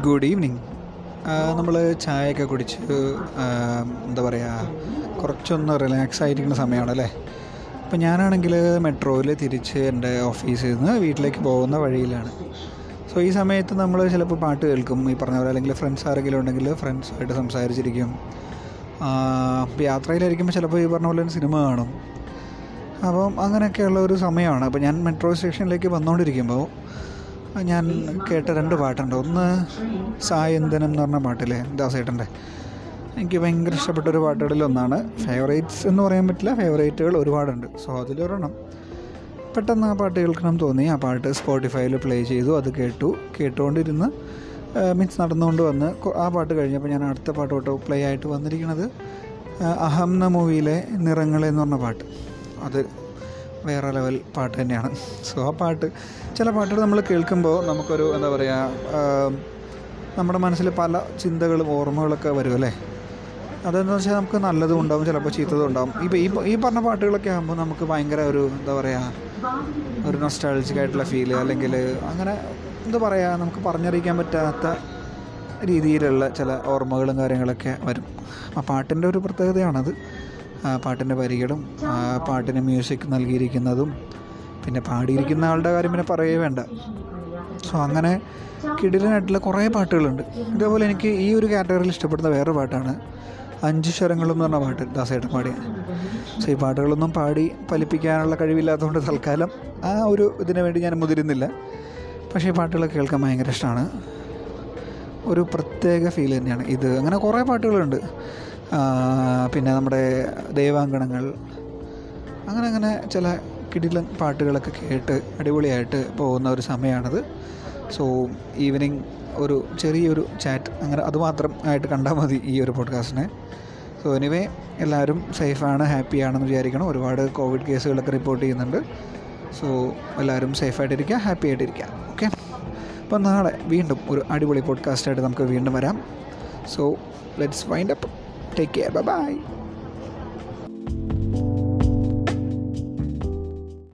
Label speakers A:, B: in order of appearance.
A: Good evening നമ്മൾ ചായയൊക്കെ കുടിച്ച് എന്താ പറയുക കുറച്ചൊന്ന് റിലാക്സ് ആയിരിക്കുന്ന സമയമാണല്ലേ അപ്പോൾ ഞാനാണെങ്കിൽ മെട്രോയിൽ തിരിച്ച് എന്റെ ഓഫീസിൽ നിന്ന് വീട്ടിലേക്ക് പോകുന്ന വഴിയിലാണ്. സോ ഈ സമയത്ത് നമ്മൾ ചിലപ്പോൾ പാട്ട് കേൾക്കും. ഈ പറഞ്ഞ പോലെ അല്ലെങ്കിൽ ഫ്രണ്ട്സ് ആരെങ്കിലും ഉണ്ടെങ്കിൽ ഫ്രണ്ട്സുമായിട്ട് സംസാരിച്ചിരിക്കും. അപ്പോൾ യാത്രയിലായിരിക്കുമ്പോൾ ചിലപ്പോൾ ഈ പറഞ്ഞ പോലെ സിനിമ കാണും. അപ്പം അങ്ങനെയൊക്കെയുള്ള ഒരു സമയമാണ്. അപ്പോൾ ഞാൻ മെട്രോ സ്റ്റേഷനിലേക്ക് വന്നുകൊണ്ടിരിക്കുമ്പോൾ ഞാൻ കേട്ട രണ്ട് പാട്ടുണ്ട്. ഒന്ന് സായന്തനം എന്ന് പറഞ്ഞ പാട്ടില്ലേ ദാസേട്ടന്റെ. എനിക്ക് ഭയങ്കര ഇഷ്ടപ്പെട്ട ഒരു പാട്ടുകളിലൊന്നാണ് ഫേവറേറ്റ്സ് എന്ന് പറയാൻ പറ്റില്ല. ഫേവറേറ്റുകൾ ഒരുപാടുണ്ട്. സോ അതിലൊരെണ്ണം. പെട്ടെന്ന് ആ പാട്ട് കേൾക്കണം തോന്നി. ആ പാട്ട് സ്പോട്ടിഫൈയിൽ പ്ലേ ചെയ്തു. അത് കേട്ടു. കേട്ടുകൊണ്ടിരുന്ന് മീൻസ് നടന്നുകൊണ്ട് വന്ന് ആ പാട്ട് കഴിഞ്ഞപ്പോൾ ഞാൻ അടുത്ത പാട്ടോട്ട് പ്ലേ ആയിട്ട് വന്നിരിക്കുന്നത് അഹംന മൂവിയിലെ നിറങ്ങളെന്ന് പറഞ്ഞ പാട്ട്. അത് വേറെ ലെവൽ പാട്ട് തന്നെയാണ്. സോ ആ പാട്ട് ചില പാട്ടുകൾ നമ്മൾ കേൾക്കുമ്പോൾ നമുക്കൊരു എന്താ പറയുക നമ്മുടെ മനസ്സിൽ പല ചിന്തകളും ഓർമ്മകളൊക്കെ വരും അല്ലേ? അതെന്ന് വെച്ചാൽ നമുക്ക് നല്ലതും ഉണ്ടാവും ചിലപ്പോൾ ചീത്തതും ഉണ്ടാവും. ഇപ്പോൾ ഈ ഈ പറഞ്ഞ പാട്ടുകളൊക്കെ ആകുമ്പോൾ നമുക്ക് ഭയങ്കര ഒരു എന്താ പറയുക ഒരു നൊസ്റ്റാൾജിക് ആയിട്ടുള്ള ഫീൽ അല്ലെങ്കിൽ അങ്ങനെ എന്താ പറയുക നമുക്ക് പറഞ്ഞറിയിക്കാൻ പറ്റാത്ത രീതിയിലുള്ള ചില ഓർമ്മകളും കാര്യങ്ങളൊക്കെ വരും. ആ പാട്ടിന്റെ ഒരു പ്രത്യേകതയാണത്. പാട്ടിന്റെ വരികളും പാട്ടിന് മ്യൂസിക് നൽകിയിരിക്കുന്നതും പിന്നെ പാടിയിരിക്കുന്ന ആളുടെ കാര്യം പിന്നെ പറയേ വേണ്ട. സോ അങ്ങനെ കിടിലനായിട്ടുള്ള കുറേ പാട്ടുകളുണ്ട്. ഇതേപോലെ എനിക്ക് ഈ ഒരു കാറ്റഗറിയിൽ ഇഷ്ടപ്പെടുന്ന വേറൊരു പാട്ടാണ്. അഞ്ച് സ്വരങ്ങളും എന്ന് പറഞ്ഞ പാട്ട് ദാസേട്ടൻ പാടിയ. സോ ഈ പാട്ടുകളൊന്നും പാടി ഫലിപ്പിക്കാനുള്ള കഴിവില്ലാത്തതുകൊണ്ട് തൽക്കാലം ആ ഒരു ഇതിനു വേണ്ടി ഞാൻ മുതിരുന്നില്ല. പക്ഷേ ഈ പാട്ടുകളൊക്കെ കേൾക്കാൻ ഭയങ്കര ഇഷ്ടമാണ്. ഒരു പ്രത്യേക ഫീൽ തന്നെയാണ് ഇത്. അങ്ങനെ കുറേ പാട്ടുകളുണ്ട്. പിന്നെ നമ്മുടെ ദേവാങ്കണങ്ങൾ അങ്ങനെ അങ്ങനെ ചില കിടിലൻ പാട്ടുകളൊക്കെ കേട്ട് അടിപൊളിയായിട്ട് പോകുന്ന ഒരു സമയമാണത്. സോ ഈവനിങ് ഒരു ചെറിയൊരു ചാറ്റ് അങ്ങനെ അതുമാത്രം ആയിട്ട് കണ്ടാൽ മതി ഈ ഒരു പോഡ്കാസ്റ്റിനെ സോ എനിവേ എല്ലാവരും സേഫാണ് ഹാപ്പിയാണെന്ന് വിചാരിക്കണം. ഒരുപാട് കോവിഡ് കേസുകളൊക്കെ റിപ്പോർട്ട് ചെയ്യുന്നുണ്ട്. സോ എല്ലാവരും സേഫായിട്ടിരിക്കുക ഹാപ്പി ആയിട്ടിരിക്കുക ഓക്കെ അപ്പോൾ നാളെ വീണ്ടും ഒരു അടിപൊളി പോഡ്കാസ്റ്റായിട്ട് നമുക്ക് വീണ്ടും വരാം. So let's wind up Take care. Bye bye.